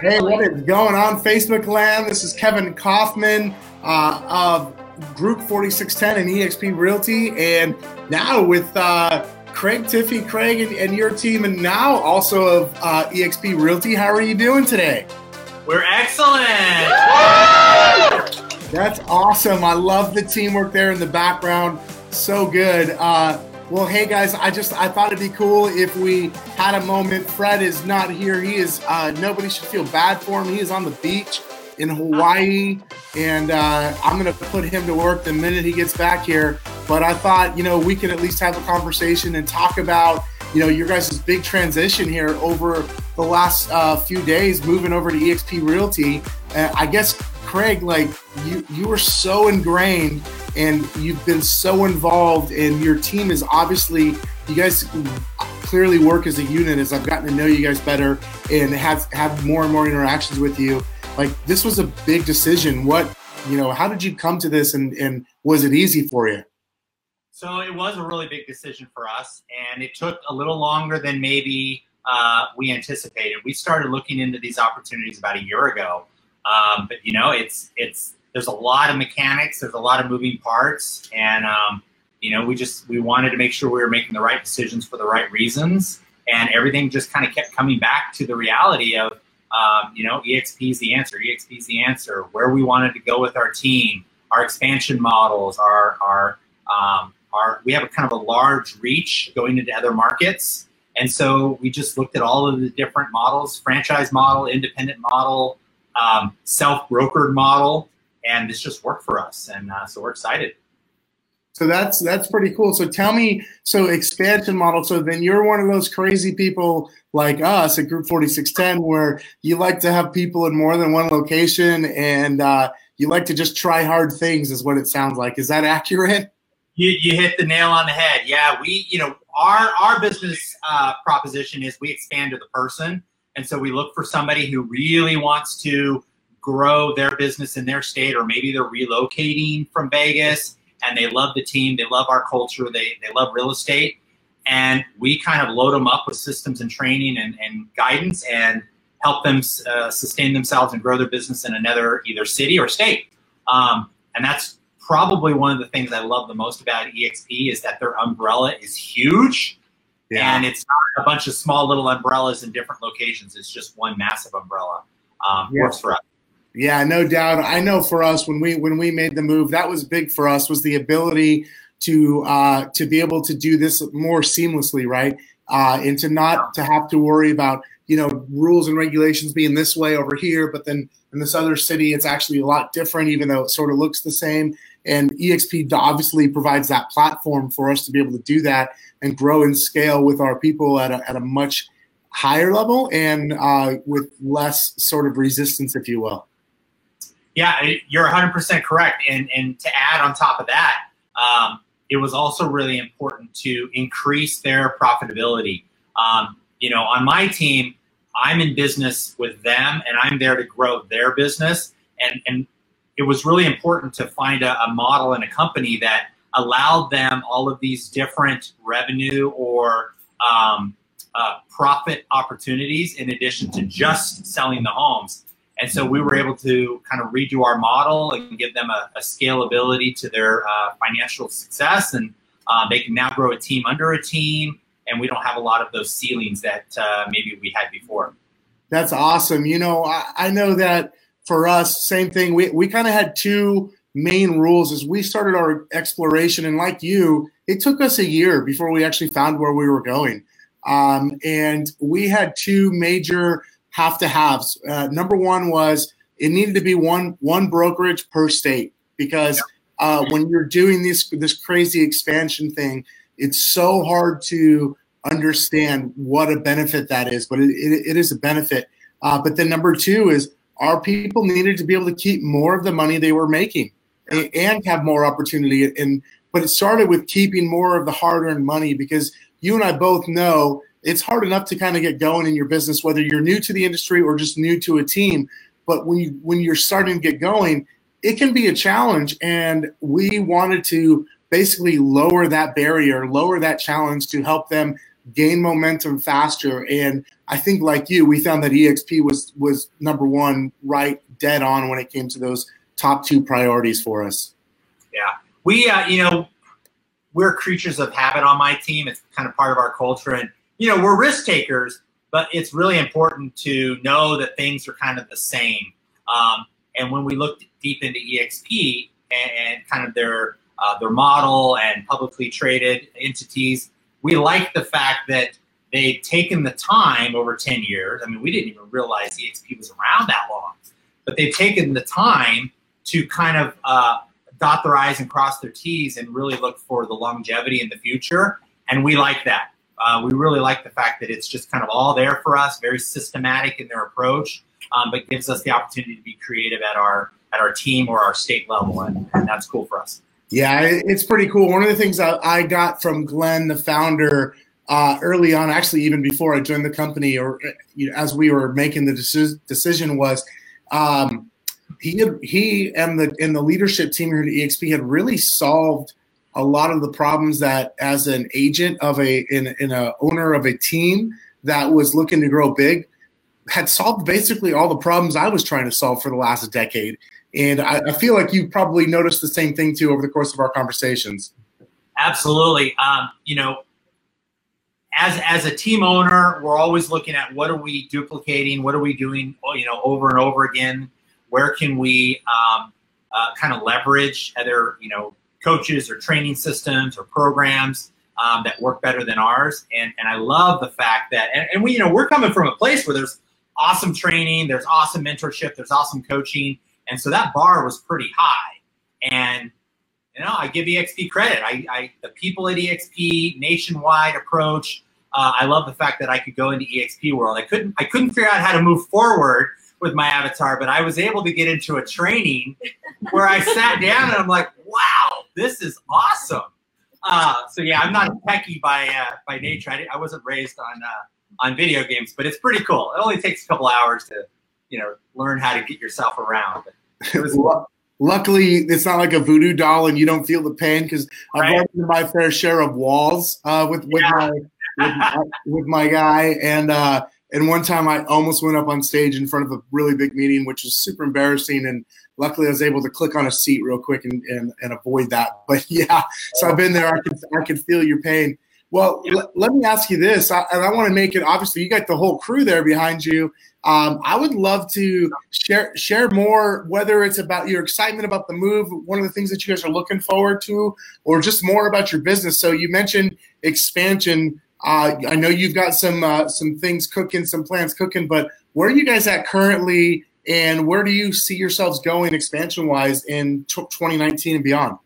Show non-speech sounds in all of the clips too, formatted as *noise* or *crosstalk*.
Hey, what is going on, Facebook land? This is Kevin Kaufman uh, of Group 4610 and EXP Realty, and now with uh, Craig Tiffy, Craig, and, and, your team, and now also of uh, EXP Realty. How are you doing today? We're excellent. That's awesome. I love the teamwork there in the background. So good. Uh, well, hey guys, I just I thought it'd be cool if we had a moment. Fred is not here. He is. Uh, nobody should feel bad for him. He is on the beach in Hawaii, and uh, I'm gonna put him to work the minute he gets back here. But I thought, you know, we could at least have a conversation and talk about, you know, your guys' big transition here over the last uh, few days, moving over to EXP Realty. Uh, I guess, Craig, like you, you were so ingrained and you've been so involved, and your team is obviously, you guys clearly work as a unit. As I've gotten to know you guys better and have have more and more interactions with you, like this was a big decision. What, you know, how did you come to this, and and was it easy for you? So it was a really big decision for us, and it took a little longer than maybe uh, we anticipated. We started looking into these opportunities about a year ago, um, but you know, it's it's there's a lot of mechanics, there's a lot of moving parts, and um, you know, we just we wanted to make sure we were making the right decisions for the right reasons, and everything just kind of kept coming back to the reality of um, you know, EXP is the answer. EXP is the answer. Where we wanted to go with our team, our expansion models, our our um, our we have a kind of a large reach going into other markets, and so we just looked at all of the different models: franchise model, independent model, um, self brokered model, and this just worked for us, and uh, so we're excited. So that's that's pretty cool. So tell me, so expansion model. So then you're one of those crazy people like us at Group 4610, where you like to have people in more than one location, and uh, you like to just try hard things, is what it sounds like. Is that accurate? You, you hit the nail on the head. Yeah, we you know our our business uh, proposition is we expand to the person, and so we look for somebody who really wants to grow their business in their state, or maybe they're relocating from Vegas and they love the team, they love our culture, they, they love real estate. And we kind of load them up with systems and training and, and guidance and help them uh, sustain themselves and grow their business in another either city or state. Um, and that's probably one of the things I love the most about EXP is that their umbrella is huge. Yeah. And it's not a bunch of small little umbrellas in different locations. It's just one massive umbrella. Um, yeah. Works for us. Yeah, no doubt. I know for us when we when we made the move, that was big for us was the ability to uh, to be able to do this more seamlessly, right? Uh, and to not to have to worry about you know rules and regulations being this way over here, but then in this other city it's actually a lot different, even though it sort of looks the same. And EXP obviously provides that platform for us to be able to do that and grow and scale with our people at a, at a much higher level and uh, with less sort of resistance, if you will. Yeah, you're 100% correct. And, and to add on top of that, um, it was also really important to increase their profitability. Um, you know, on my team, I'm in business with them and I'm there to grow their business. And, and it was really important to find a, a model and a company that allowed them all of these different revenue or um, uh, profit opportunities in addition to just selling the homes. And so we were able to kind of redo our model and give them a, a scalability to their uh, financial success. And uh, they can now grow a team under a team. And we don't have a lot of those ceilings that uh, maybe we had before. That's awesome. You know, I, I know that for us, same thing. We, we kind of had two main rules as we started our exploration. And like you, it took us a year before we actually found where we were going. Um, and we had two major have to haves. Uh, number one was it needed to be one one brokerage per state because uh, when you're doing this this crazy expansion thing, it's so hard to understand what a benefit that is. But it, it, it is a benefit. Uh, but then number two is our people needed to be able to keep more of the money they were making and, have more opportunity. And but it started with keeping more of the hard-earned money because you and I both know it's hard enough to kind of get going in your business, whether you're new to the industry or just new to a team. But when you when you're starting to get going, it can be a challenge. And we wanted to basically lower that barrier, lower that challenge to help them gain momentum faster. And I think, like you, we found that EXP was was number one, right, dead on when it came to those top two priorities for us. Yeah, we, uh, you know, we're creatures of habit on my team. It's kind of part of our culture, and you know, we're risk takers, but it's really important to know that things are kind of the same. Um, and when we looked deep into EXP and, and kind of their uh, their model and publicly traded entities, we like the fact that they've taken the time over 10 years. I mean, we didn't even realize the EXP was around that long, but they've taken the time to kind of uh, dot their I's and cross their T's and really look for the longevity in the future. And we like that. Uh, we really like the fact that it's just kind of all there for us, very systematic in their approach, um, but gives us the opportunity to be creative at our at our team or our state level, and, and that's cool for us. Yeah, it's pretty cool. One of the things I got from Glenn, the founder, uh, early on, actually even before I joined the company, or you know, as we were making the decision, was um, he had, he and the and the leadership team here at EXP had really solved a lot of the problems that as an agent of a in, in a owner of a team that was looking to grow big had solved basically all the problems I was trying to solve for the last decade. And I, I feel like you probably noticed the same thing too over the course of our conversations. Absolutely. Um, you know, as as a team owner, we're always looking at what are we duplicating, what are we doing, you know, over and over again. Where can we um, uh, kind of leverage other, you know, coaches or training systems or programs um, that work better than ours. And, and I love the fact that, and, and we, you know, we're coming from a place where there's awesome training, there's awesome mentorship, there's awesome coaching. And so that bar was pretty high. And, you know, I give EXP credit. I, I the people at EXP nationwide approach. Uh, I love the fact that I could go into EXP world. I couldn't, I couldn't figure out how to move forward with my avatar, but I was able to get into a training where I sat down and I'm like, wow, this is awesome. Uh, so yeah, I'm not a techie by uh, by nature. I, I, wasn't raised on uh, on video games, but it's pretty cool. It only takes a couple hours to you know learn how to get yourself around. *laughs* It was Luckily, it's not like a voodoo doll, and you don't feel the pain because. I've run into my fair share of walls uh, with with, yeah. my, with my with my guy, and uh, and one time I almost went up on stage in front of a really big meeting, which was super embarrassing. And luckily I was able to click on a seat real quick and, and, and avoid that. *laughs* But yeah, so I've been there. I can, I can feel your pain. Well, l- let me ask you this, I, and I want to make it obviously you got the whole crew there behind you. Um, I would love to share share more, whether it's about your excitement about the move, one of the things that you guys are looking forward to, or just more about your business. So you mentioned expansion. Uh, I know you've got some uh, some things cooking, some plans cooking, but where are you guys at currently, and where do you see yourselves going expansion wise in t- 2019 and beyond?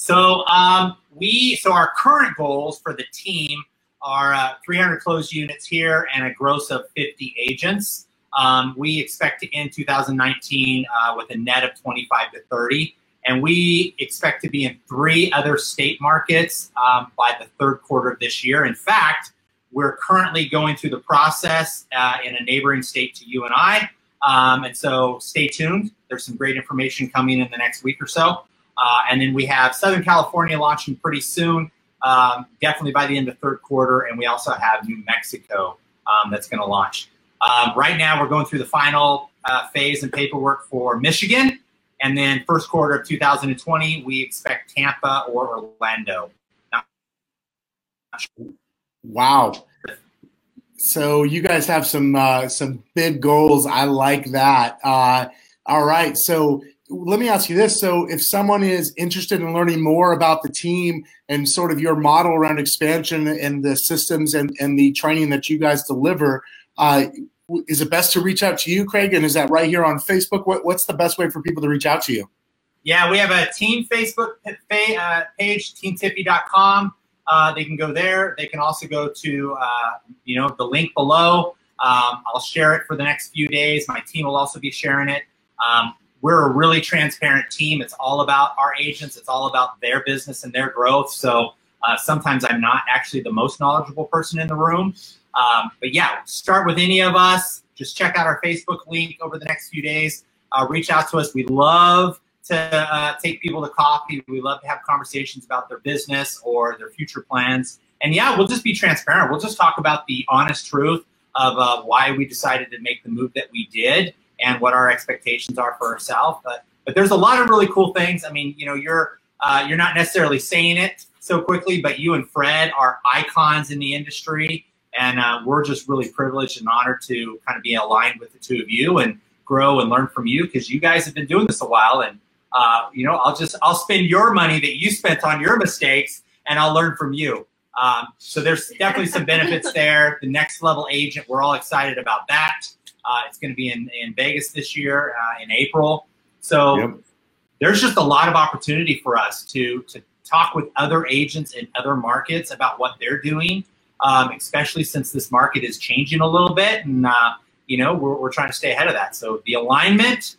So um, we so our current goals for the team are uh, 300 closed units here and a gross of 50 agents. Um, we expect to end 2019 uh, with a net of 25 to 30 and we expect to be in three other state markets um, by the third quarter of this year. In fact, we're currently going through the process uh, in a neighboring state to you and I. Um, and so stay tuned. There's some great information coming in the next week or so. Uh, and then we have Southern California launching pretty soon, um, definitely by the end of third quarter. And we also have New Mexico um, that's going to launch. Um, right now, we're going through the final uh, phase and paperwork for Michigan. And then first quarter of 2020, we expect Tampa or Orlando. Wow. So you guys have some uh, some big goals. I like that. Uh, all right. So let me ask you this. So if someone is interested in learning more about the team and sort of your model around expansion and the systems and, and the training that you guys deliver, uh, is it best to reach out to you, Craig? And is that right here on Facebook? What, what's the best way for people to reach out to you? Yeah, we have a team Facebook uh, page, teamtiffy.com. Uh, they can go there. They can also go to, uh, you know, the link below. Um, I'll share it for the next few days. My team will also be sharing it. Um, we're a really transparent team. It's all about our agents. It's all about their business and their growth. So uh, sometimes I'm not actually the most knowledgeable person in the room. Um, but yeah, start with any of us. Just check out our Facebook link over the next few days. Uh, reach out to us. We love to uh, take people to coffee. We love to have conversations about their business or their future plans. and yeah, we'll just be transparent. We'll just talk about the honest truth of uh, why we decided to make the move that we did and what our expectations are for ourselves. But but there's a lot of really cool things. I mean, you know, you're uh, you're not necessarily saying it so quickly, but you and Fred are icons in the industry, and uh, we're just really privileged and honored to kind of be aligned with the two of you and grow and learn from you because you guys have been doing this a while. And uh, you know, I'll just I'll spend your money that you spent on your mistakes, and I'll learn from you. Um, so there's definitely some benefits *laughs* there. The next level agent, we're all excited about that. Uh, it's going to be in, in Vegas this year uh, in April. So yep. there's just a lot of opportunity for us to to talk with other agents in other markets about what they're doing, um, especially since this market is changing a little bit, and uh, you know we're, we're trying to stay ahead of that. So the alignment,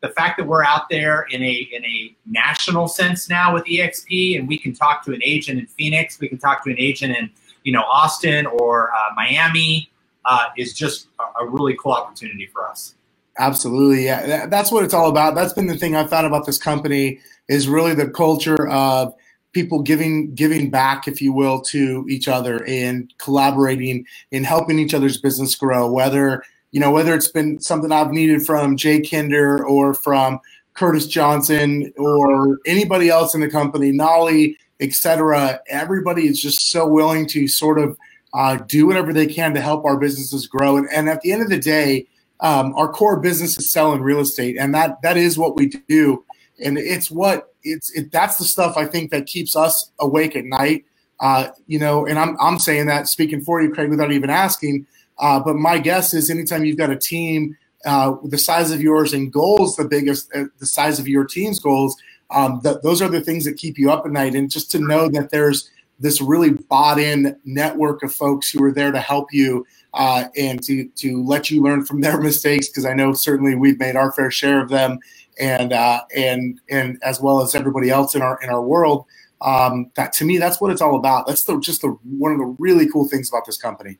the fact that we're out there in a in a national sense now with EXP, and we can talk to an agent in Phoenix, we can talk to an agent in you know Austin or uh, Miami, uh, is just a, really cool opportunity for us. Absolutely, yeah. That's what it's all about. That's been the thing I've found about this company is really the culture of people giving giving back, if you will, to each other and collaborating and helping each other's business grow. Whether you know whether it's been something I've needed from Jay Kinder or from Curtis Johnson or anybody else in the company, Nolly, etc. Everybody is just so willing to sort of uh, do whatever they can to help our businesses grow. And, and at the end of the day um, our core business is selling real estate, and that that is what we do. And it's what it's it, that's the stuff I think that keeps us awake at night. Uh, you know, and I'm I'm saying that speaking for you, Craig, without even asking. Uh, but my guess is anytime you've got a team uh, the size of yours and goals the biggest, uh, the size of your team's goals, um, th- those are the things that keep you up at night. And just to know that there's this really bought in network of folks who are there to help you uh, and to to let you learn from their *laughs* mistakes because I know certainly we've made our fair share of them, and uh, and and as well as everybody else in our in our world. Um, that to me, that's what it's all about. That's the just the one of the really cool things about this company.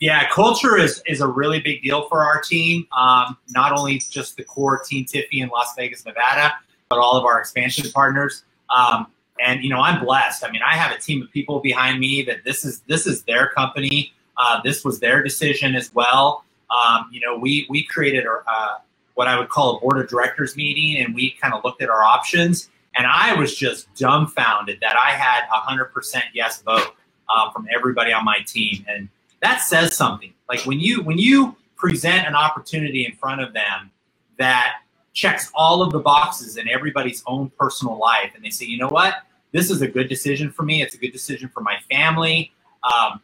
Yeah, culture is is a really big deal for our team. Um, not only just the core Team Tiffy in Las Vegas, Nevada, but all of our expansion partners. Um, and you know, I'm blessed. I mean, I have a team of people behind me that this is this is their company. Uh, this was their decision as well. Um, you know, we we created a, uh, what I would call a board of directors meeting, and we kind of looked at our options. And I was just dumbfounded that I had a hundred percent yes vote uh, from everybody on my team, and that says something. Like when you when you present an opportunity in front of them that checks all of the boxes in everybody's own personal life, and they say, you know what, this is a good decision for me. It's a good decision for my family. Um,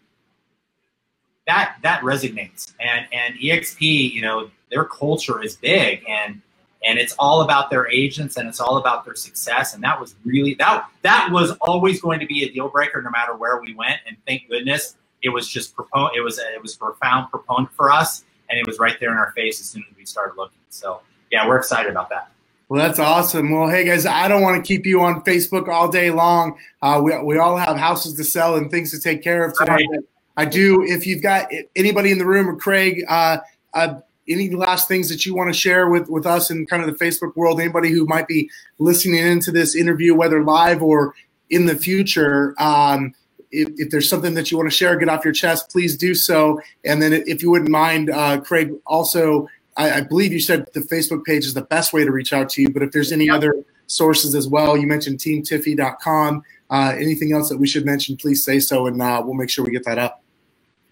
that that resonates. And and EXP, you know, their culture is big and and it's all about their agents and it's all about their success. And that was really that that was always going to be a deal breaker no matter where we went. And thank goodness it was just propo- it was it was profound proponent for us and it was right there in our face as soon as we started looking. So yeah, we're excited about that. Well, that's awesome. Well, hey guys, I don't want to keep you on Facebook all day long. Uh, we, we all have houses to sell and things to take care of today. Right. I do. If you've got anybody in the room or Craig, uh, uh, any last things that you want to share with, with us in kind of the Facebook world, anybody who might be listening into this interview, whether live or in the future, um, if, if, there's something that you want to share, get off your chest, please do so. And then if you wouldn't mind, uh, Craig, also, I, I, believe you said the Facebook page is the best way to reach out to you, but if there's any other sources as well, you mentioned teamtiffy.com, uh, anything else that we should mention, please say so, and uh, we'll make sure we get that up.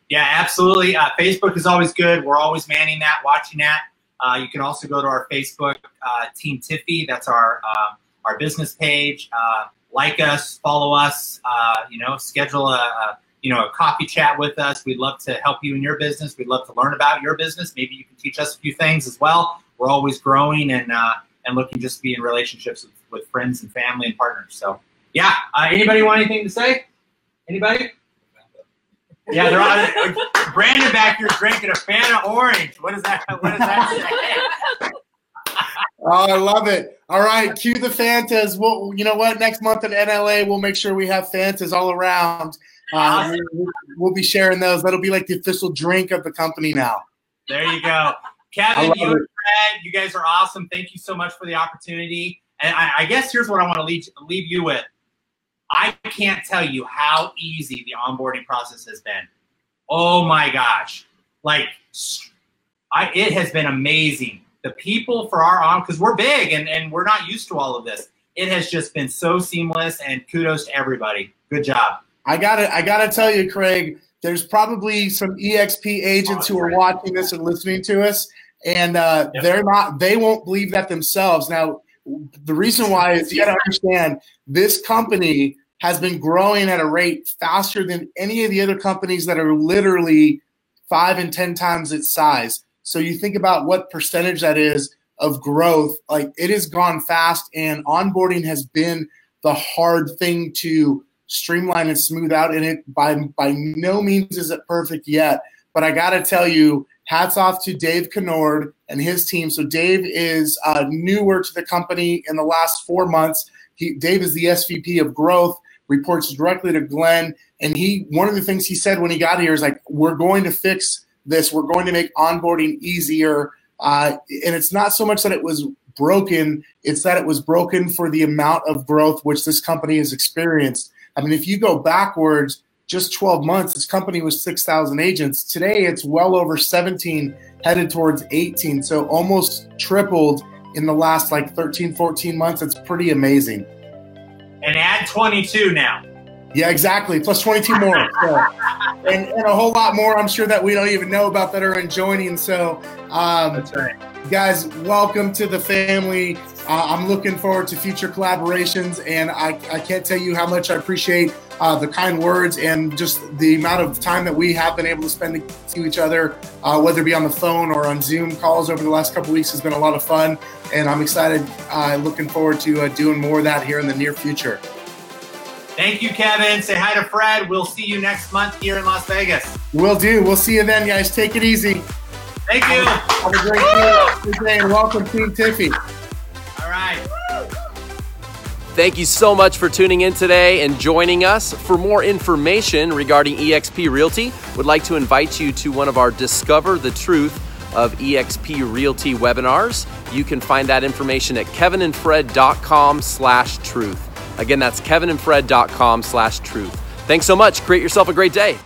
Yeah, absolutely. Uh, Facebook is always good. We're always manning that, watching that. Uh, you can also go to our Facebook uh, Team Tiffy. That's our uh, our business page. Uh, like us, follow us. Uh, you know, schedule a, a, you know a coffee chat with us. We'd love to help you in your business. We'd love to learn about your business. Maybe you can teach us a few things as well. We're always growing and uh, and looking just to be in relationships with, with friends and family and partners. So yeah, anybody want anything to say? Anybody? Yeah, they're on. *laughs* Brandon back here drinking a Fanta orange. What is that? What is that? Say? *laughs* oh, I love it. All right, cue the Fantas. Well, you know what? Next month at NLA, we'll make sure we have Fantas all around. Uh, we'll, we'll be sharing those. That'll be like the official drink of the company now. There you go. Kevin, you and Fred, you guys are awesome. Thank you so much for the opportunity. And I, I guess here's what I want to leave, leave you with. I can't tell you how easy the onboarding process has been. Oh my gosh. Like, I, it has been amazing. The people for our on, because we're big and, and we're not used to all of this. It has just been so seamless and kudos to everybody. Good job. I gotta, I gotta tell you, Craig, there's probably some EXP agents who are watching this and listening to us, and uh, yep. they're not, they won't believe that themselves. Now, the reason why is you got to understand this company has been growing at a rate faster than any of the other companies that are literally five and 10 times its size. So you think about what percentage that is of growth. Like it has gone fast, and onboarding has been the hard thing to streamline and smooth out. And it by by no means is it perfect yet. But I got to tell you, hats off to Dave Kennord and his team. So Dave is uh, newer to the company in the last four months. He, Dave is the SVP of growth, reports directly to Glenn. And he, one of the things he said when he got here is like, we're going to fix this. We're going to make onboarding easier. Uh, and it's not so much that it was broken, it's that it was broken for the amount of growth which this company has experienced. I mean, if you go backwards, just 12 months, this company was 6,000 agents. Today, it's well over 17, headed towards 18. So almost tripled in the last like 13, 14 months. It's pretty amazing. And add 22 now. Yeah, exactly. Plus 22 more. So, *laughs* and, and, a whole lot more, I'm sure that we don't even know about that are joining. So, um, that's right. Guys, welcome to the family. Uh, I'm looking forward to future collaborations, and I, I can't tell you how much I appreciate uh, the kind words and just the amount of time that we have been able to spend to each other, uh, whether it be on the phone or on Zoom calls over the last couple weeks, has been a lot of fun. And I'm excited, uh, looking forward to uh, doing more of that here in the near future. Thank you, Kevin. Say hi to Fred. We'll see you next month here in Las Vegas. We'll do. We'll see you then, guys. Take it easy. Thank you. Have a, have a great day and welcome, Team Tiffy. Thank you so much for tuning in today and joining us. For more information regarding eXp Realty, would like to invite you to one of our Discover the Truth of eXp Realty webinars. You can find that information at kevinandfred.com slash truth. Again, that's kevinandfred.com slash truth. Thanks so much. Create yourself a great day.